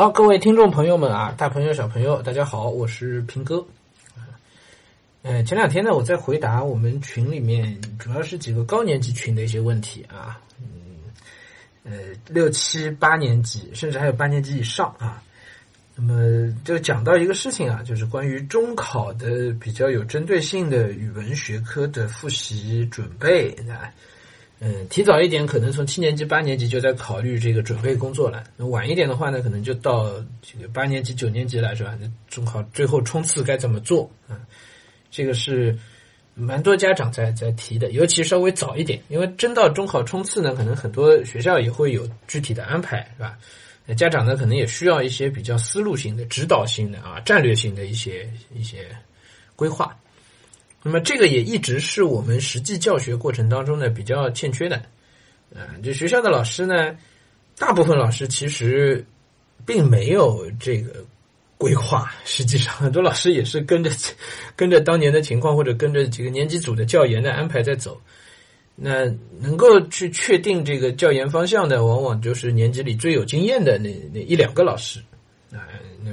好，各位听众朋友们啊，大朋友小朋友，大家好，我是平哥。呃，前两天呢，我在回答我们群里面主要是几个高年级群的一些问题啊，嗯，呃，六七八年级，甚至还有八年级以上啊。那么就讲到一个事情啊，就是关于中考的比较有针对性的语文学科的复习准备啊。嗯，提早一点，可能从七年级、八年级就在考虑这个准备工作了。那晚一点的话呢，可能就到这个八年级、九年级了，是吧？那中考最后冲刺该怎么做啊？这个是蛮多家长在在提的，尤其稍微早一点，因为真到中考冲刺呢，可能很多学校也会有具体的安排，是吧？那家长呢，可能也需要一些比较思路性的、指导性的啊、战略性的一些一些规划。那么这个也一直是我们实际教学过程当中呢比较欠缺的，啊，就学校的老师呢，大部分老师其实并没有这个规划，实际上很多老师也是跟着跟着当年的情况或者跟着几个年级组的教研的安排在走。那能够去确定这个教研方向的，往往就是年级里最有经验的那那一两个老师，啊，那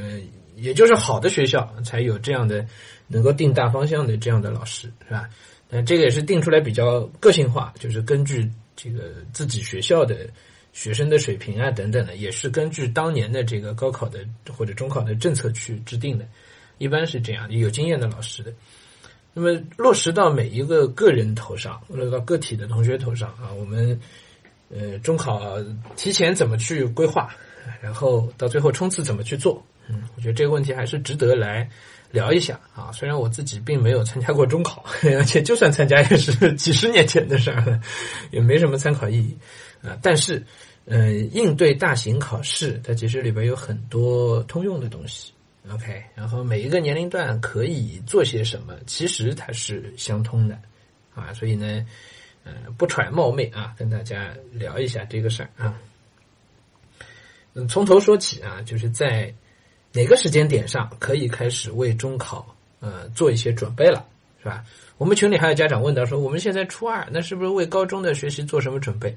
也就是好的学校才有这样的。能够定大方向的这样的老师是吧？那这个也是定出来比较个性化，就是根据这个自己学校的学生的水平啊等等的，也是根据当年的这个高考的或者中考的政策去制定的，一般是这样有经验的老师的。那么落实到每一个个人头上，落实到个体的同学头上啊，我们呃中考提前怎么去规划，然后到最后冲刺怎么去做？嗯，我觉得这个问题还是值得来。聊一下啊，虽然我自己并没有参加过中考，而且就算参加也是几十年前的事儿了，也没什么参考意义啊。但是，呃，应对大型考试，它其实里边有很多通用的东西。OK，然后每一个年龄段可以做些什么，其实它是相通的啊。所以呢，呃，不揣冒昧啊，跟大家聊一下这个事儿啊。从头说起啊，就是在。哪个时间点上可以开始为中考呃做一些准备了，是吧？我们群里还有家长问到说，我们现在初二，那是不是为高中的学习做什么准备？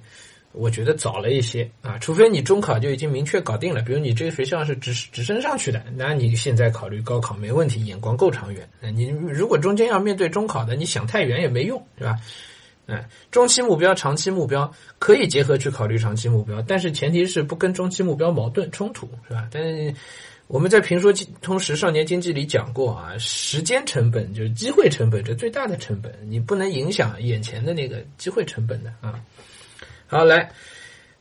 我觉得早了一些啊，除非你中考就已经明确搞定了，比如你这个学校是直直升上去的，那你现在考虑高考没问题，眼光够长远。你如果中间要面对中考的，你想太远也没用，是吧？嗯，中期目标、长期目标可以结合去考虑长期目标，但是前提是不跟中期目标矛盾冲突，是吧？但是。我们在评说通识少年经济里讲过啊，时间成本就是机会成本，这最大的成本，你不能影响眼前的那个机会成本的啊。好，来，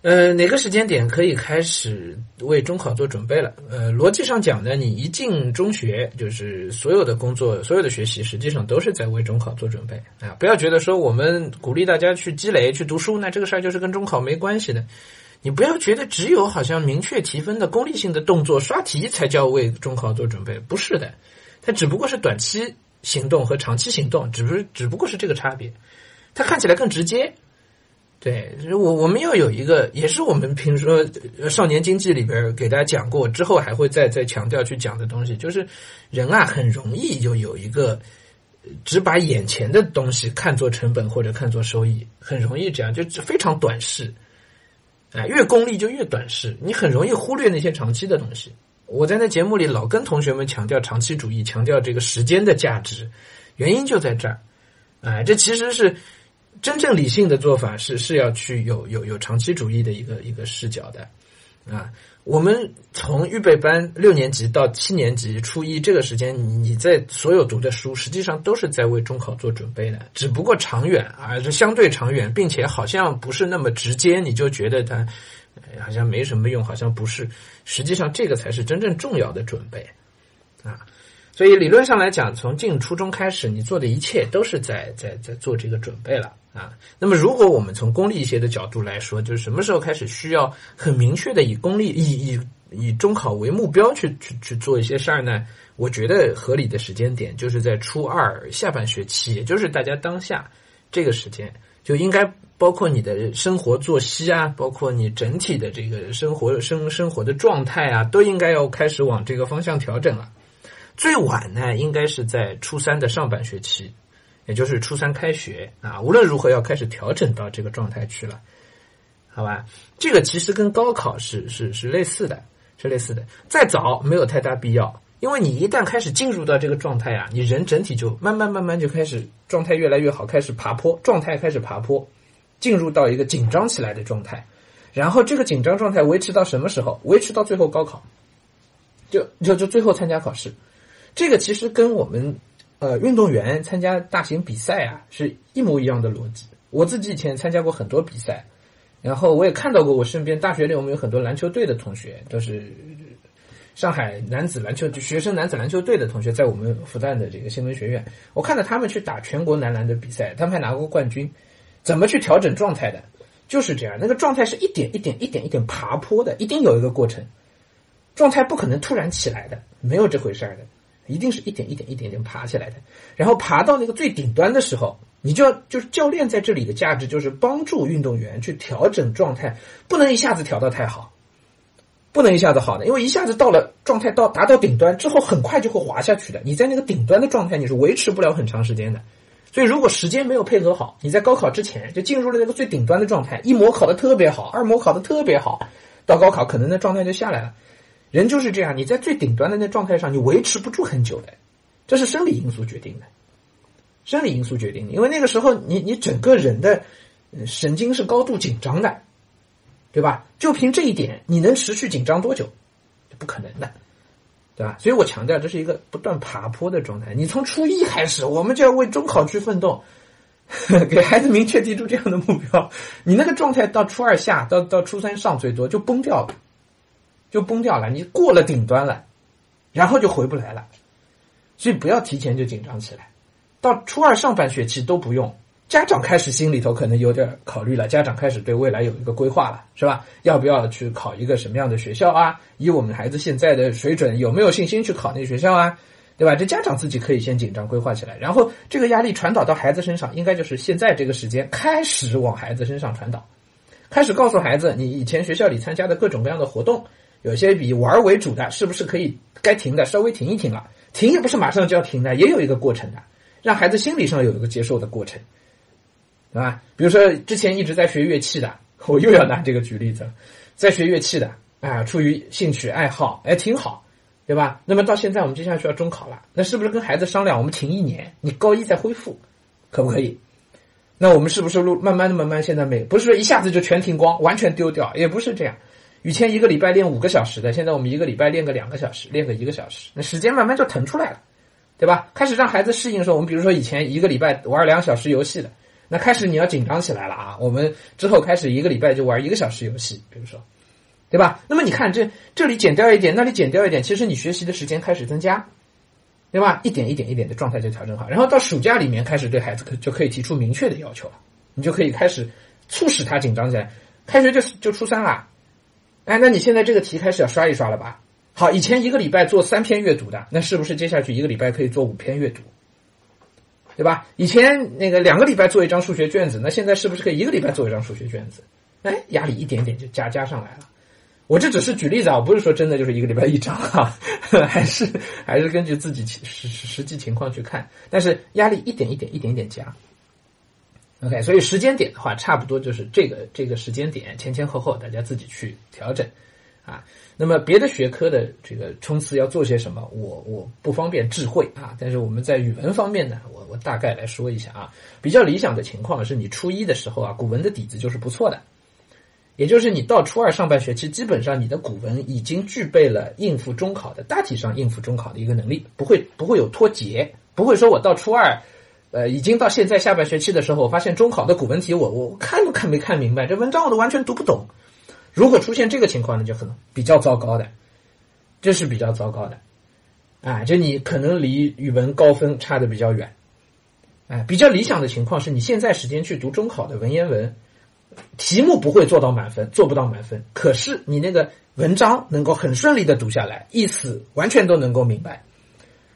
呃，哪个时间点可以开始为中考做准备了？呃，逻辑上讲呢，你一进中学，就是所有的工作、所有的学习，实际上都是在为中考做准备啊。不要觉得说我们鼓励大家去积累、去读书，那这个事儿就是跟中考没关系的。你不要觉得只有好像明确提分的功利性的动作刷题才叫为中考做准备，不是的，它只不过是短期行动和长期行动，只是只不过是这个差别，它看起来更直接。对，我我们要有一个，也是我们平时说少年经济里边给大家讲过，之后还会再再强调去讲的东西，就是人啊很容易就有一个只把眼前的东西看作成本或者看作收益，很容易这样，就非常短视。哎，越功利就越短视，你很容易忽略那些长期的东西。我在那节目里老跟同学们强调长期主义，强调这个时间的价值，原因就在这儿。哎，这其实是真正理性的做法，是是要去有有有长期主义的一个一个视角的，啊。我们从预备班六年级到七年级初一这个时间，你在所有读的书，实际上都是在为中考做准备的，只不过长远啊，是相对长远，并且好像不是那么直接，你就觉得它 好像没什么用，好像不是，实际上这个才是真正重要的准备啊。所以理论上来讲，从进初中开始，你做的一切都是在在在做这个准备了。啊，那么如果我们从功利一些的角度来说，就是什么时候开始需要很明确的以功利、以以以中考为目标去去去做一些事儿呢？我觉得合理的时间点就是在初二下半学期，也就是大家当下这个时间，就应该包括你的生活作息啊，包括你整体的这个生活生生活的状态啊，都应该要开始往这个方向调整了。最晚呢，应该是在初三的上半学期。也就是初三开学啊，无论如何要开始调整到这个状态去了，好吧？这个其实跟高考是是是类似的，是类似的。再早没有太大必要，因为你一旦开始进入到这个状态啊，你人整体就慢慢慢慢就开始状态越来越好，开始爬坡，状态开始爬坡，进入到一个紧张起来的状态。然后这个紧张状态维持到什么时候？维持到最后高考，就就就最后参加考试。这个其实跟我们呃运动员参加大型比赛啊是一模一样的逻辑。我自己以前参加过很多比赛，然后我也看到过我身边大学里我们有很多篮球队的同学，都是上海男子篮球学生男子篮球队的同学，在我们复旦的这个新闻学院，我看到他们去打全国男篮的比赛，他们还拿过冠军。怎么去调整状态的？就是这样，那个状态是一点一点、一点一点爬坡的，一定有一个过程。状态不可能突然起来的，没有这回事儿的，一定是一点一点、一点点爬起来的。然后爬到那个最顶端的时候。你就要就是教练在这里的价值就是帮助运动员去调整状态，不能一下子调得太好，不能一下子好的，因为一下子到了状态到达到顶端之后，很快就会滑下去的。你在那个顶端的状态，你是维持不了很长时间的。所以如果时间没有配合好，你在高考之前就进入了那个最顶端的状态，一模考的特别好，二模考的特别好，到高考可能那状态就下来了。人就是这样，你在最顶端的那状态上，你维持不住很久的，这是生理因素决定的。生理因素决定的，因为那个时候你你整个人的神经是高度紧张的，对吧？就凭这一点，你能持续紧张多久？不可能的，对吧？所以我强调，这是一个不断爬坡的状态。你从初一开始，我们就要为中考去奋斗，给孩子明确提出这样的目标。你那个状态到初二下，到到初三上，最多就崩掉了，就崩掉了。你过了顶端了，然后就回不来了。所以不要提前就紧张起来。到初二上半学期都不用，家长开始心里头可能有点考虑了，家长开始对未来有一个规划了，是吧？要不要去考一个什么样的学校啊？以我们孩子现在的水准，有没有信心去考那学校啊？对吧？这家长自己可以先紧张规划起来，然后这个压力传导到孩子身上，应该就是现在这个时间开始往孩子身上传导，开始告诉孩子，你以前学校里参加的各种各样的活动，有些以玩为主的，是不是可以该停的稍微停一停了？停也不是马上就要停的，也有一个过程的。让孩子心理上有一个接受的过程，对吧？比如说之前一直在学乐器的，我又要拿这个举例子，在学乐器的啊，出于兴趣爱好，哎，挺好，对吧？那么到现在我们接下去要中考了，那是不是跟孩子商量，我们停一年，你高一再恢复，可不可以？那我们是不是路慢慢的、慢慢现在没不是说一下子就全停光，完全丢掉，也不是这样。以前一个礼拜练五个小时的，现在我们一个礼拜练个两个小时，练个一个小时，那时间慢慢就腾出来了。对吧？开始让孩子适应说，我们比如说以前一个礼拜玩两小时游戏的，那开始你要紧张起来了啊！我们之后开始一个礼拜就玩一个小时游戏，比如说，对吧？那么你看这这里减掉一点，那里减掉一点，其实你学习的时间开始增加，对吧？一点一点一点的状态就调整好，然后到暑假里面开始对孩子可就可以提出明确的要求了，你就可以开始促使他紧张起来。开学就就初三了，哎，那你现在这个题开始要刷一刷了吧？好，以前一个礼拜做三篇阅读的，那是不是接下去一个礼拜可以做五篇阅读，对吧？以前那个两个礼拜做一张数学卷子，那现在是不是可以一个礼拜做一张数学卷子？哎，压力一点点就加加上来了。我这只是举例子啊，不是说真的就是一个礼拜一张啊，还是还是根据自己实实际情况去看。但是压力一点一点一点点加。OK，所以时间点的话，差不多就是这个这个时间点前前后后，大家自己去调整啊。那么别的学科的这个冲刺要做些什么？我我不方便智慧啊，但是我们在语文方面呢，我我大概来说一下啊。比较理想的情况是你初一的时候啊，古文的底子就是不错的，也就是你到初二上半学期，基本上你的古文已经具备了应付中考的大体上应付中考的一个能力，不会不会有脱节，不会说我到初二，呃，已经到现在下半学期的时候，我发现中考的古文题我我看都看没看明白，这文章我都完全读不懂。如果出现这个情况呢，就很比较糟糕的，这是比较糟糕的，啊，就你可能离语文高分差的比较远，哎，比较理想的情况是你现在时间去读中考的文言文，题目不会做到满分，做不到满分，可是你那个文章能够很顺利的读下来，意思完全都能够明白，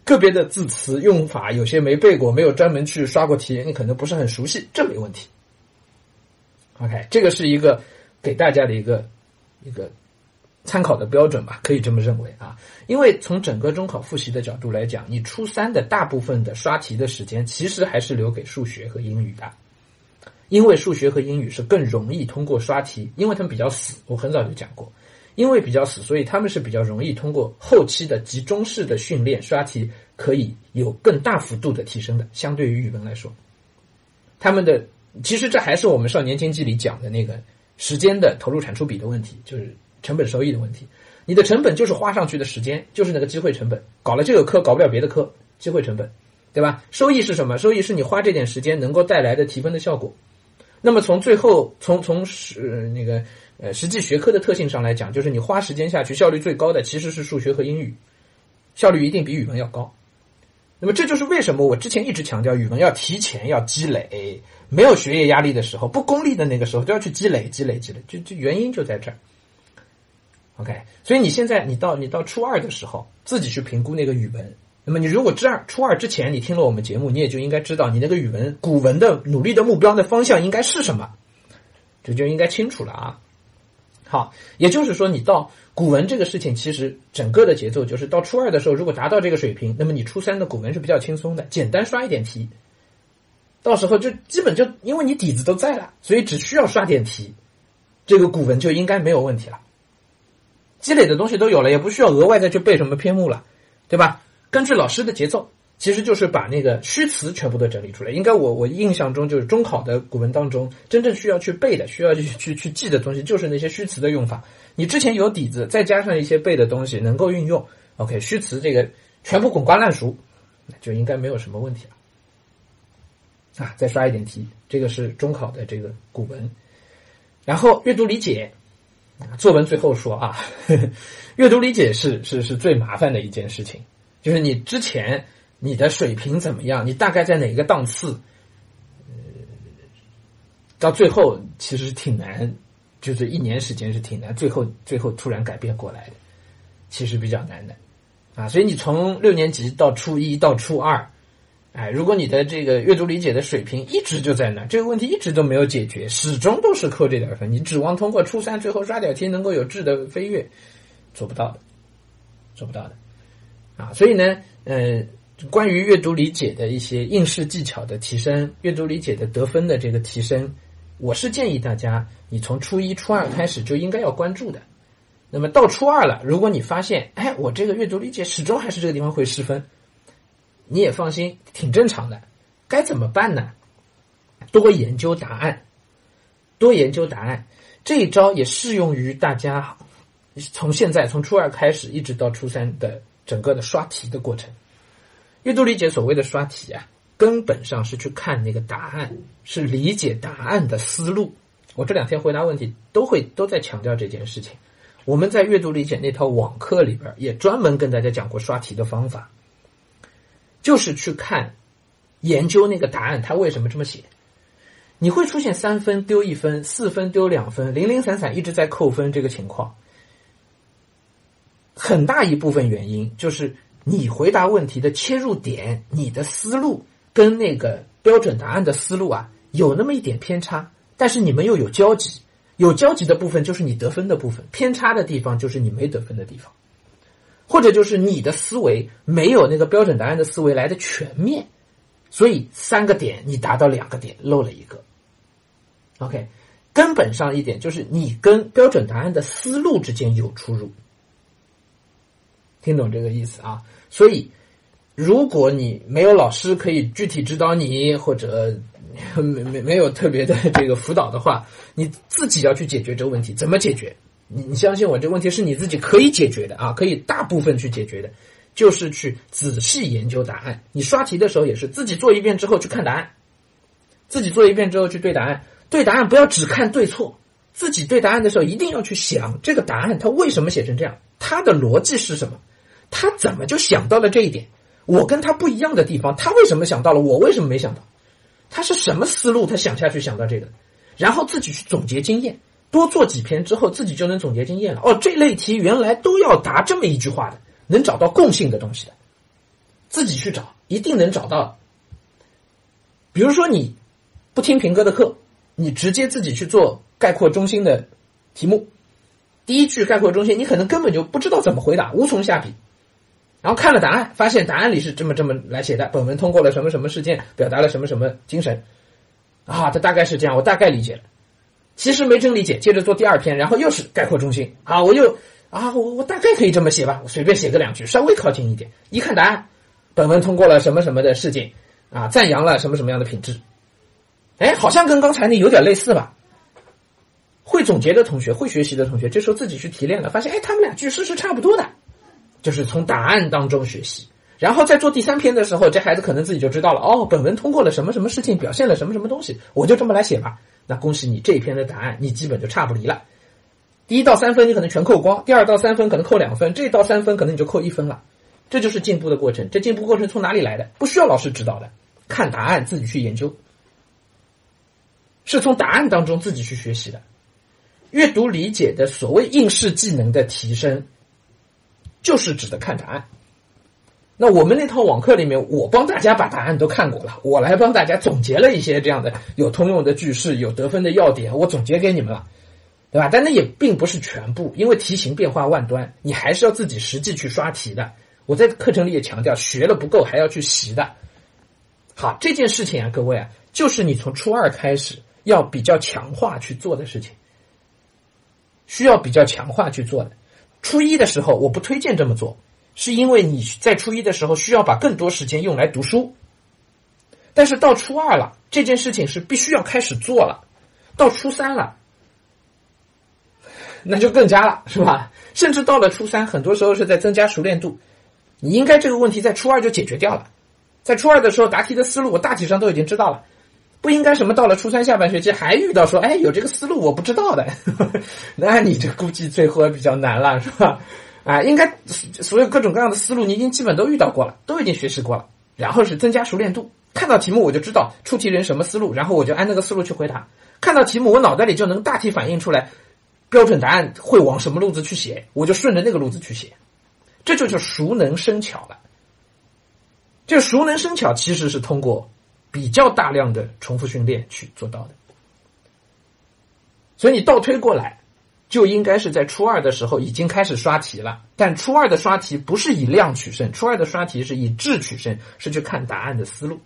个别的字词用法有些没背过，没有专门去刷过题，你可能不是很熟悉，这没问题。OK，这个是一个。给大家的一个一个参考的标准吧，可以这么认为啊。因为从整个中考复习的角度来讲，你初三的大部分的刷题的时间，其实还是留给数学和英语的。因为数学和英语是更容易通过刷题，因为他们比较死。我很早就讲过，因为比较死，所以他们是比较容易通过后期的集中式的训练刷题，可以有更大幅度的提升的。相对于语文来说，他们的其实这还是我们少年经济里讲的那个时间的投入产出比的问题，就是成本收益的问题。你的成本就是花上去的时间，就是那个机会成本。搞了这个科，搞不了别的科，机会成本，对吧？收益是什么？收益是你花这点时间能够带来的提分的效果。那么从最后，从从实那个呃实际学科的特性上来讲，就是你花时间下去，效率最高的其实是数学和英语，效率一定比语文要高。那么这就是为什么我之前一直强调语文要提前要积累，没有学业压力的时候，不功利的那个时候都要去积累积累积累，就就原因就在这儿。OK，所以你现在你到你到初二的时候，自己去评估那个语文。那么你如果初二初二之前你听了我们节目，你也就应该知道你那个语文古文的努力的目标的方向应该是什么，这就应该清楚了啊。好，也就是说你到古文这个事情，其实整个的节奏就是到初二的时候，如果达到这个水平，那么你初三的古文是比较轻松的，简单刷一点题，到时候就基本就因为你底子都在了，所以只需要刷点题，这个古文就应该没有问题了。积累的东西都有了，也不需要额外再去背什么篇目了，对吧？根据老师的节奏，其实就是把那个虚词全部都整理出来。应该我我印象中就是中考的古文当中，真正需要去背的、需要去去去记的东西，就是那些虚词的用法。你之前有底子，再加上一些背的东西能够运用，OK，虚词这个全部滚瓜烂熟，就应该没有什么问题了。啊，再刷一点题，这个是中考的这个古文，然后阅读理解，作文最后说啊，阅读理解是是是最麻烦的一件事情。就是你之前你的水平怎么样？你大概在哪个档次？呃，到最后其实挺难，就是一年时间是挺难，最后最后突然改变过来的，其实比较难的啊。所以你从六年级到初一到初二，哎，如果你的这个阅读理解的水平一直就在那，这个问题一直都没有解决，始终都是扣这点分，你指望通过初三最后刷点题能够有质的飞跃，做不到的，做不到的。啊，所以呢，呃，关于阅读理解的一些应试技巧的提升，阅读理解的得分的这个提升，我是建议大家，你从初一、初二开始就应该要关注的。那么到初二了，如果你发现，哎，我这个阅读理解始终还是这个地方会失分，你也放心，挺正常的。该怎么办呢？多研究答案，多研究答案，这一招也适用于大家。从现在从初二开始，一直到初三的。整个的刷题的过程，阅读理解所谓的刷题啊，根本上是去看那个答案，是理解答案的思路。我这两天回答问题都会都在强调这件事情。我们在阅读理解那套网课里边也专门跟大家讲过刷题的方法，就是去看研究那个答案，它为什么这么写。你会出现三分丢一分、四分丢两分、零零散散一直在扣分这个情况。很大一部分原因就是你回答问题的切入点、你的思路跟那个标准答案的思路啊有那么一点偏差，但是你们又有交集，有交集的部分就是你得分的部分，偏差的地方就是你没得分的地方，或者就是你的思维没有那个标准答案的思维来的全面，所以三个点你达到两个点漏了一个。OK，根本上一点就是你跟标准答案的思路之间有出入。听懂这个意思啊？所以，如果你没有老师可以具体指导你，或者没没没有特别的这个辅导的话，你自己要去解决这个问题。怎么解决？你你相信我，这个问题是你自己可以解决的啊，可以大部分去解决的，就是去仔细研究答案。你刷题的时候也是自己做一遍之后去看答案，自己做一遍之后去对答案，对答案不要只看对错，自己对答案的时候一定要去想这个答案它为什么写成这样，它的逻辑是什么。他怎么就想到了这一点？我跟他不一样的地方，他为什么想到了？我为什么没想到？他是什么思路？他想下去想到这个，然后自己去总结经验，多做几篇之后，自己就能总结经验了。哦，这类题原来都要答这么一句话的，能找到共性的东西的，自己去找，一定能找到。比如说你不听平哥的课，你直接自己去做概括中心的题目，第一句概括中心，你可能根本就不知道怎么回答，无从下笔。然后看了答案，发现答案里是这么这么来写的。本文通过了什么什么事件，表达了什么什么精神，啊，它大概是这样，我大概理解了。其实没真理解，接着做第二篇，然后又是概括中心啊，我又啊，我我大概可以这么写吧，我随便写个两句，稍微靠近一点，一看答案，本文通过了什么什么的事件啊，赞扬了什么什么样的品质，哎，好像跟刚才那有点类似吧？会总结的同学，会学习的同学，这时候自己去提炼了，发现哎，他们俩句式是差不多的，就是从答案当中学习。然后在做第三篇的时候，这孩子可能自己就知道了哦，本文通过了什么什么事情，表现了什么什么东西，我就这么来写吧。那恭喜你，这一篇的答案你基本就差不离了。第一到三分你可能全扣光，第二到三分可能扣两分，这一到三分可能你就扣一分了。这就是进步的过程。这进步过程从哪里来的？不需要老师指导的，看答案自己去研究，是从答案当中自己去学习的。阅读理解的所谓应试技能的提升，就是指的看答案。那我们那套网课里面，我帮大家把答案都看过了，我来帮大家总结了一些这样的有通用的句式、有得分的要点，我总结给你们了，对吧？但那也并不是全部，因为题型变化万端，你还是要自己实际去刷题的。我在课程里也强调，学了不够还要去习的。好，这件事情啊，各位啊，就是你从初二开始要比较强化去做的事情，需要比较强化去做的。初一的时候，我不推荐这么做。是因为你在初一的时候需要把更多时间用来读书，但是到初二了，这件事情是必须要开始做了。到初三了，那就更加了，是吧？甚至到了初三，很多时候是在增加熟练度。你应该这个问题在初二就解决掉了，在初二的时候答题的思路我大体上都已经知道了，不应该什么到了初三下半学期还遇到说，哎，有这个思路我不知道的，那你这估计最后比较难了，是吧？啊，应该所有各种各样的思路，你已经基本都遇到过了，都已经学习过了。然后是增加熟练度，看到题目我就知道出题人什么思路，然后我就按那个思路去回答。看到题目，我脑袋里就能大体反映出来标准答案会往什么路子去写，我就顺着那个路子去写。这就叫熟能生巧了。这熟能生巧其实是通过比较大量的重复训练去做到的。所以你倒推过来。就应该是在初二的时候已经开始刷题了，但初二的刷题不是以量取胜，初二的刷题是以质取胜，是去看答案的思路。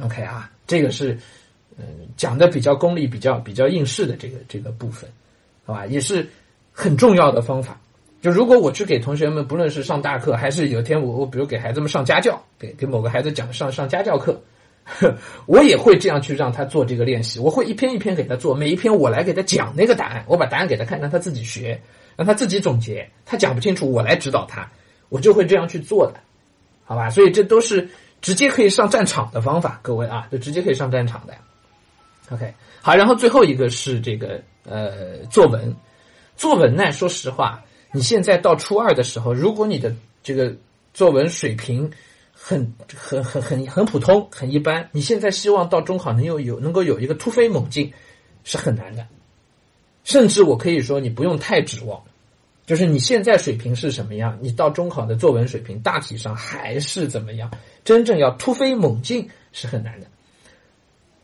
OK 啊，这个是嗯讲的比较功利、比较比较应试的这个这个部分，好吧，也是很重要的方法。就如果我去给同学们，不论是上大课，还是有一天我我比如给孩子们上家教，给给某个孩子讲上上家教课。我也会这样去让他做这个练习，我会一篇一篇给他做，每一篇我来给他讲那个答案，我把答案给他看，让他自己学，让他自己总结。他讲不清楚，我来指导他，我就会这样去做的，好吧？所以这都是直接可以上战场的方法，各位啊，就直接可以上战场的。OK，好，然后最后一个是这个呃作文，作文呢，说实话，你现在到初二的时候，如果你的这个作文水平，很很很很很普通，很一般。你现在希望到中考能有有能够有一个突飞猛进，是很难的。甚至我可以说，你不用太指望，就是你现在水平是什么样，你到中考的作文水平大体上还是怎么样。真正要突飞猛进是很难的。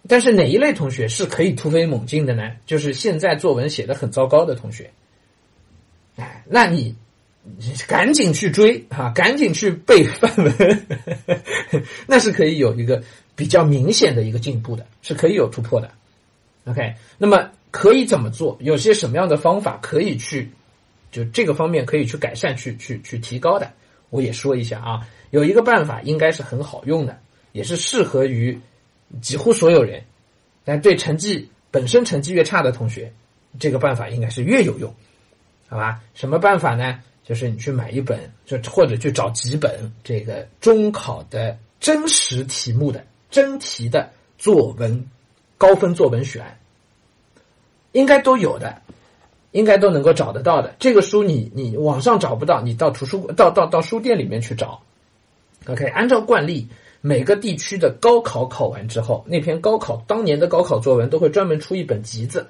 但是哪一类同学是可以突飞猛进的呢？就是现在作文写的很糟糕的同学。哎，那你。赶紧去追啊！赶紧去背范文，那是可以有一个比较明显的一个进步的，是可以有突破的。OK，那么可以怎么做？有些什么样的方法可以去就这个方面可以去改善、去去去提高的？我也说一下啊，有一个办法应该是很好用的，也是适合于几乎所有人，但对成绩本身成绩越差的同学，这个办法应该是越有用，好吧？什么办法呢？就是你去买一本，就或者去找几本这个中考的真实题目的真题的作文高分作文选，应该都有的，应该都能够找得到的。这个书你你网上找不到，你到图书到到到书店里面去找。OK，按照惯例，每个地区的高考考完之后，那篇高考当年的高考作文都会专门出一本集子，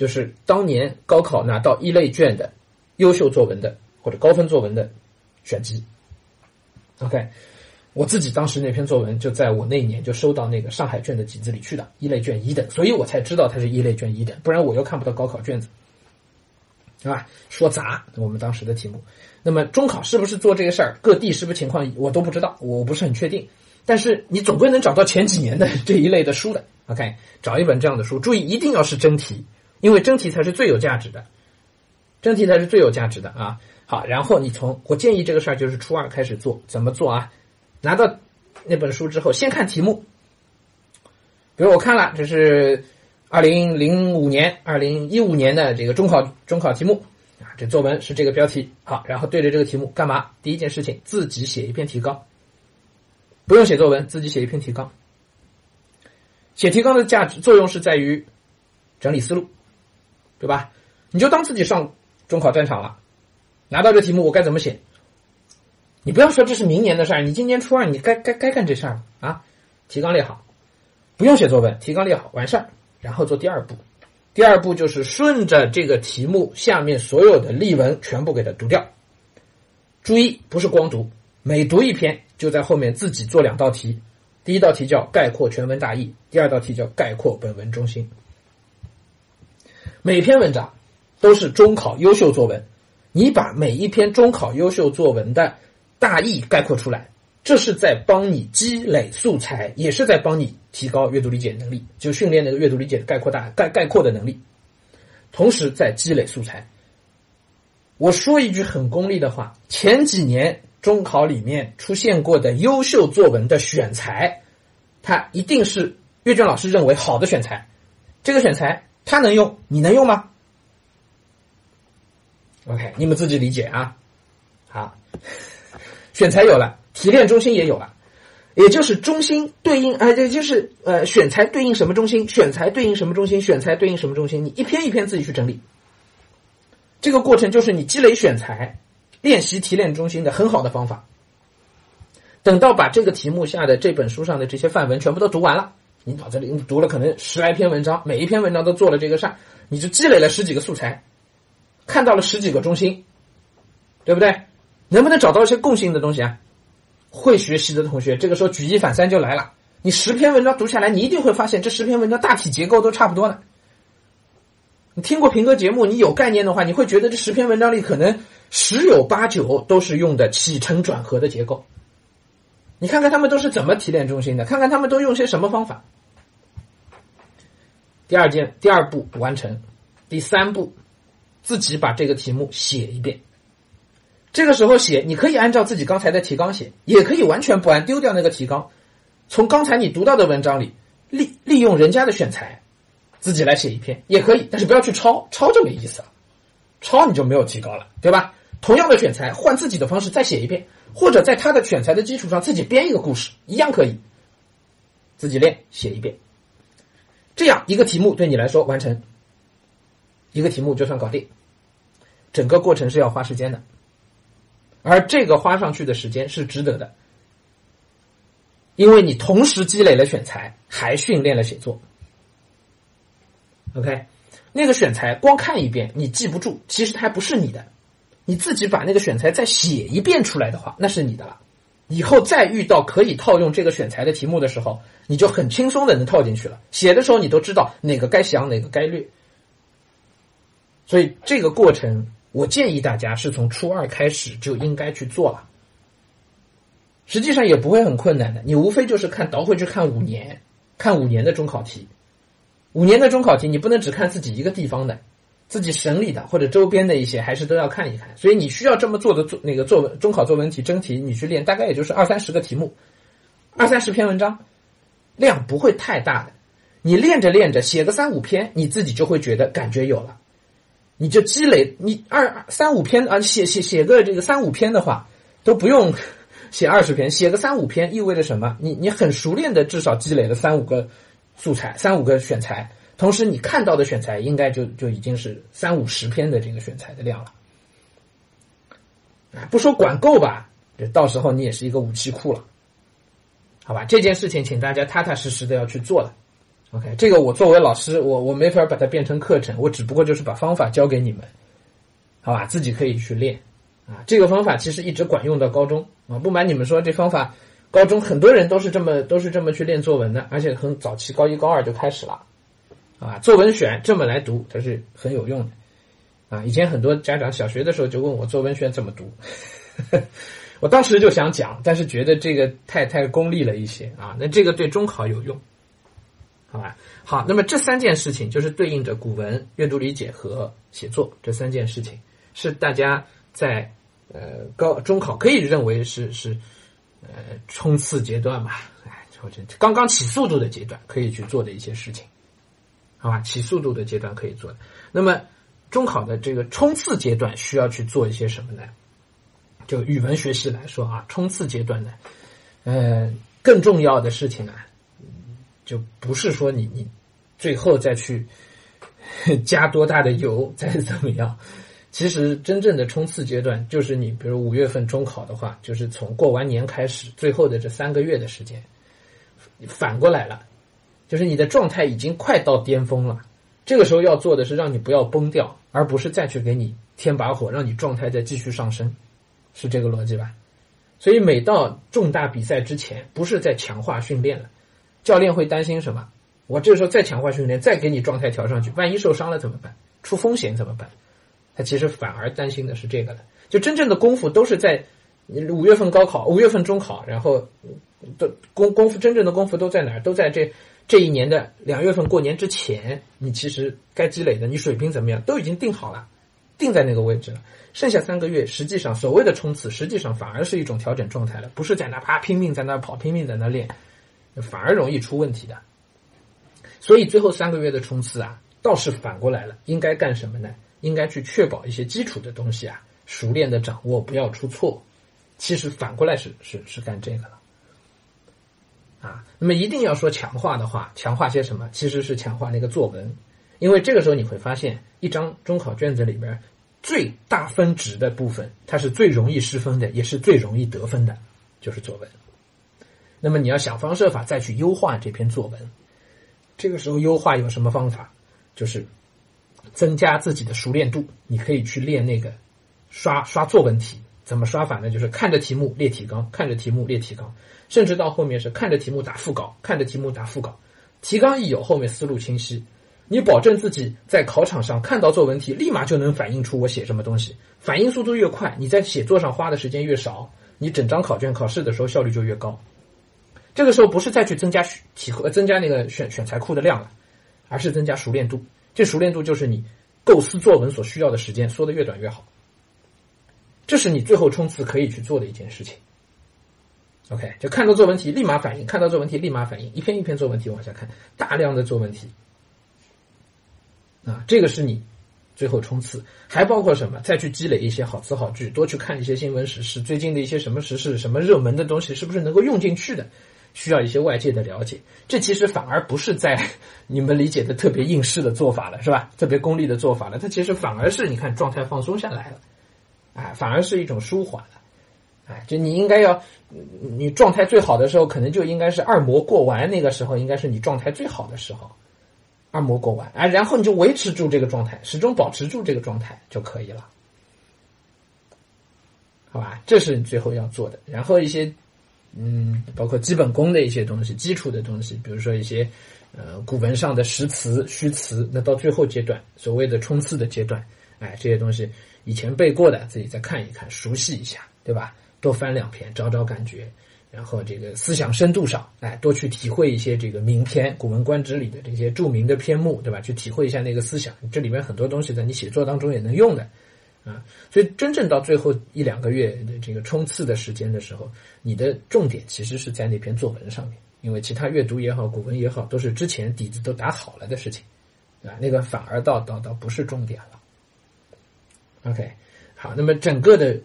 就是当年高考拿到一类卷的优秀作文的。或者高分作文的选集，OK，我自己当时那篇作文就在我那一年就收到那个上海卷的集子里去的，一类卷一等，所以我才知道它是一类卷一等，不然我又看不到高考卷子，对吧？说杂，我们当时的题目。那么中考是不是做这个事儿？各地是不是情况我都不知道，我不是很确定。但是你总归能找到前几年的 这一类的书的。OK，找一本这样的书，注意一定要是真题，因为真题才是最有价值的，真题才是最有价值的啊。好，然后你从我建议这个事儿就是初二开始做，怎么做啊？拿到那本书之后，先看题目。比如我看了，这是二零零五年、二零一五年的这个中考中考题目啊，这作文是这个标题。好，然后对着这个题目干嘛？第一件事情，自己写一篇提纲，不用写作文，自己写一篇提纲。写提纲的价值作用是在于整理思路，对吧？你就当自己上中考战场了，拿到这题目我该怎么写？你不要说这是明年的事儿，你今年初二你该该该干这事儿啊！提纲列好，不用写作文，提纲列好完事儿，然后做第二步。第二步就是顺着这个题目下面所有的例文全部给它读掉。注意，不是光读，每读一篇就在后面自己做两道题。第一道题叫概括全文大意，第二道题叫概括本文中心。每篇文章都是中考优秀作文，你把每一篇中考优秀作文的大意概括出来，这是在帮你积累素材，也是在帮你提高阅读理解能力，就训练那个阅读理解的概括大概概括的能力，同时在积累素材。我说一句很功利的话，前几年。中考里面出现过的优秀作文的选材，它一定是阅卷老师认为好的选材。这个选材他能用，你能用吗？OK，你们自己理解啊。好，选材有了，提炼中心也有了，也就是中心对应啊，这就是呃选材对应什么中心，选材对应什么中心，选材对应什么中心，你一篇一篇自己去整理。这个过程就是你积累选材。练习提炼中心的很好的方法。等到把这个题目下的这本书上的这些范文全部都读完了，你脑子里读了可能十来篇文章，每一篇文章都做了这个事儿，你就积累了十几个素材，看到了十几个中心，对不对？能不能找到一些共性的东西啊？会学习的同学，这个时候举一反三就来了。你十篇文章读下来，你一定会发现这十篇文章大体结构都差不多的。你听过平哥节目，你有概念的话，你会觉得这十篇文章里可能。十有八九都是用的起承转合的结构，你看看他们都是怎么提炼中心的，看看他们都用些什么方法。第二件，第二步完成，第三步，自己把这个题目写一遍。这个时候写，你可以按照自己刚才的提纲写，也可以完全不按，丢掉那个提纲，从刚才你读到的文章里利利用人家的选材，自己来写一篇也可以，但是不要去抄，抄就没意思了，抄你就没有提高了，对吧？同样的选材，换自己的方式再写一遍，或者在他的选材的基础上自己编一个故事，一样可以。自己练写一遍，这样一个题目对你来说完成，一个题目就算搞定。整个过程是要花时间的，而这个花上去的时间是值得的，因为你同时积累了选材，还训练了写作。OK，那个选材光看一遍你记不住，其实它还不是你的。你自己把那个选材再写一遍出来的话，那是你的了。以后再遇到可以套用这个选材的题目的时候，你就很轻松的能套进去了。写的时候你都知道哪个该详，哪个该略。所以这个过程，我建议大家是从初二开始就应该去做了。实际上也不会很困难的，你无非就是看倒回去看五年，看五年的中考题，五年的中考题，你不能只看自己一个地方的。自己省里的或者周边的一些，还是都要看一看。所以你需要这么做的作那个作文中考作文题真题，你去练，大概也就是二三十个题目，二三十篇文章，量不会太大的。你练着练着，写个三五篇，你自己就会觉得感觉有了。你就积累，你二三五篇啊，写写写个这个三五篇的话，都不用 写二十篇，写个三五篇意味着什么？你你很熟练的，至少积累了三五个素材，三五个选材。同时，你看到的选材应该就就已经是三五十篇的这个选材的量了，啊，不说管够吧，这到时候你也是一个武器库了，好吧？这件事情，请大家踏踏实实的要去做了。OK，这个我作为老师，我我没法把它变成课程，我只不过就是把方法教给你们，好吧？自己可以去练啊。这个方法其实一直管用到高中啊。不瞒你们说，这方法高中很多人都是这么都是这么去练作文的，而且很早期，高一高二就开始了。啊，作文选这么来读，它是很有用的。啊，以前很多家长小学的时候就问我作文选怎么读，我当时就想讲，但是觉得这个太太功利了一些啊。那这个对中考有用，好吧？好，那么这三件事情就是对应着古文阅读理解和写作这三件事情，是大家在呃高中考可以认为是是呃冲刺阶段吧？哎，或者刚刚起速度的阶段可以去做的一些事情，好吧？起速度的阶段可以做。那么中考的这个冲刺阶段需要去做一些什么呢？就语文学习来说啊，冲刺阶段呢，呃，更重要的事情呢，就不是说你你最后再去 加多大的油再怎么样。其实真正的冲刺阶段，就是你比如五月份中考的话，就是从过完年开始，最后的这三个月的时间，反过来了，就是你的状态已经快到巅峰了。这个时候要做的是让你不要崩掉，而不是再去给你添把火，让你状态再继续上升。是这个逻辑吧？所以每到重大比赛之前，不是在强化训练了，教练会担心什么？我这个时候再强化训练，再给你状态调上去，万一受伤了怎么办？出风险怎么办？他其实反而担心的是这个了。就真正的功夫都是在五月份高考、五月份中考，然后的功功夫真正的功夫都在哪儿？都在这这一年的两月份过年之前，你其实该积累的，你水平怎么样都已经定好了。定在那个位置了，剩下三个月，实际上所谓的冲刺，实际上反而是一种调整状态了，不是在那啪拼命在那跑，拼命在那练，反而容易出问题的。所以最后三个月的冲刺啊，倒是反过来了，应该干什么呢？应该去确保一些基础的东西啊，熟练的掌握，不要出错。其实反过来是是是干这个了，啊，那么一定要说强化的话，强化些什么？其实是强化那个作文。因为这个时候你会发现，一张中考卷子里边最大分值的部分，它是最容易失分的，也是最容易得分的，就是作文。那么你要想方设法再去优化这篇作文。这个时候优化有什么方法？就是增加自己的熟练度。你可以去练那个刷刷作文题，怎么刷法呢？就是看着题目列提纲，看着题目列提纲，甚至到后面是看着题目打副稿，看着题目打副稿。提纲一有，后面思路清晰。你保证自己在考场上看到作文题，立马就能反映出我写什么东西。反应速度越快，你在写作上花的时间越少，你整张考卷考试的时候效率就越高。这个时候不是再去增加题库、增加那个选选材库的量了，而是增加熟练度。这熟练度就是你构思作文所需要的时间缩得越短越好。这是你最后冲刺可以去做的一件事情。OK，就看到作文题立马反应，看到作文题立马反应，一篇一篇作文题往下看，大量的作文题。啊，这个是你最后冲刺，还包括什么？再去积累一些好词好句，多去看一些新闻时事，最近的一些什么时事、什么热门的东西，是不是能够用进去的？需要一些外界的了解。这其实反而不是在你们理解的特别应试的做法了，是吧？特别功利的做法了。它其实反而是你看状态放松下来了，哎，反而是一种舒缓了。哎，就你应该要，你状态最好的时候，可能就应该是二模过完那个时候，应该是你状态最好的时候。二模过完啊，然后你就维持住这个状态，始终保持住这个状态就可以了，好吧？这是你最后要做的。然后一些嗯，包括基本功的一些东西、基础的东西，比如说一些呃古文上的实词、虚词，那到最后阶段，所谓的冲刺的阶段，哎，这些东西以前背过的，自己再看一看，熟悉一下，对吧？多翻两篇，找找感觉。然后这个思想深度上，哎，多去体会一些这个名篇《古文观止》里的这些著名的篇目，对吧？去体会一下那个思想，这里面很多东西在你写作当中也能用的，啊，所以真正到最后一两个月的这个冲刺的时间的时候，你的重点其实是在那篇作文上面，因为其他阅读也好，古文也好，都是之前底子都打好了的事情，啊，那个反而倒倒倒不是重点了。OK，好，那么整个的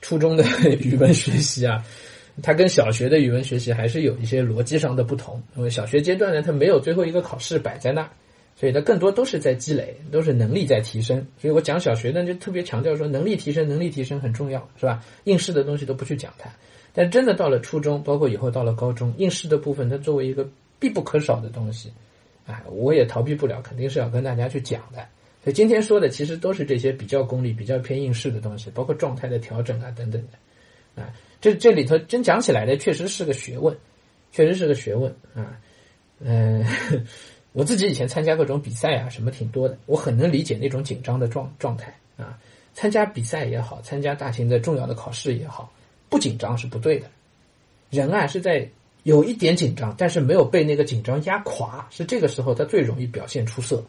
初中的 语文学习啊。它跟小学的语文学习还是有一些逻辑上的不同，因为小学阶段呢，它没有最后一个考试摆在那，所以它更多都是在积累，都是能力在提升。所以我讲小学呢，就特别强调说能力提升，能力提升很重要，是吧？应试的东西都不去讲它，但真的到了初中，包括以后到了高中，应试的部分它作为一个必不可少的东西，哎，我也逃避不了，肯定是要跟大家去讲的。所以今天说的其实都是这些比较功利、比较偏应试的东西，包括状态的调整啊等等的，啊。这这里头真讲起来呢，确实是个学问，确实是个学问啊。嗯，我自己以前参加各种比赛啊，什么挺多的，我很能理解那种紧张的状状态啊。参加比赛也好，参加大型的重要的考试也好，不紧张是不对的。人啊是在有一点紧张，但是没有被那个紧张压垮，是这个时候他最容易表现出色。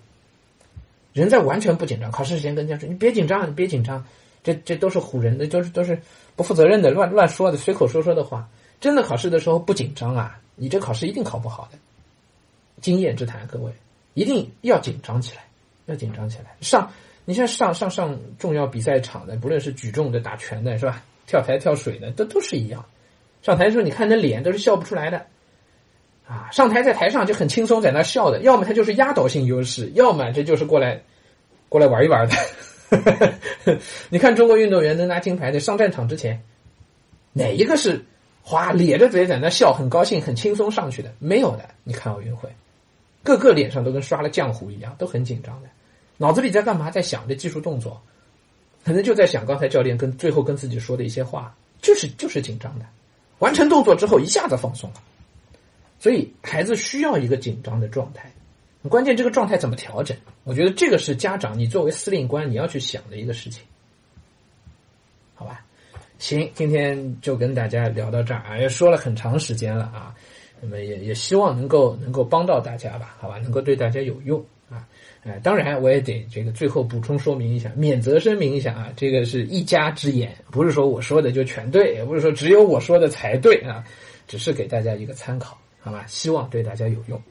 人在完全不紧张，考试之前跟家说：“你别紧张，你别紧张。”这这都是唬人的，都是都是不负责任的、乱乱说的、随口说说的话。真的考试的时候不紧张啊，你这考试一定考不好的。经验之谈，各位一定要紧张起来，要紧张起来。上，你像上上上重要比赛场的，不论是举重的、打拳的，是吧？跳台、跳水的，都都是一样。上台的时候，你看那脸都是笑不出来的，啊，上台在台上就很轻松，在那笑的，要么他就是压倒性优势，要么这就是过来过来玩一玩的。你看中国运动员能拿金牌的，上战场之前，哪一个是哗咧着嘴在那笑，很高兴、很轻松上去的？没有的。你看奥运会，个个脸上都跟刷了浆糊一样，都很紧张的，脑子里在干嘛？在想着技术动作，可能就在想刚才教练跟最后跟自己说的一些话，就是就是紧张的。完成动作之后一下子放松了，所以孩子需要一个紧张的状态。关键这个状态怎么调整？我觉得这个是家长你作为司令官你要去想的一个事情，好吧？行，今天就跟大家聊到这儿啊，也说了很长时间了啊，那么也也希望能够能够帮到大家吧，好吧？能够对大家有用啊，哎，当然我也得这个最后补充说明一下，免责声明一下啊，这个是一家之言，不是说我说的就全对，也不是说只有我说的才对啊，只是给大家一个参考，好吧？希望对大家有用。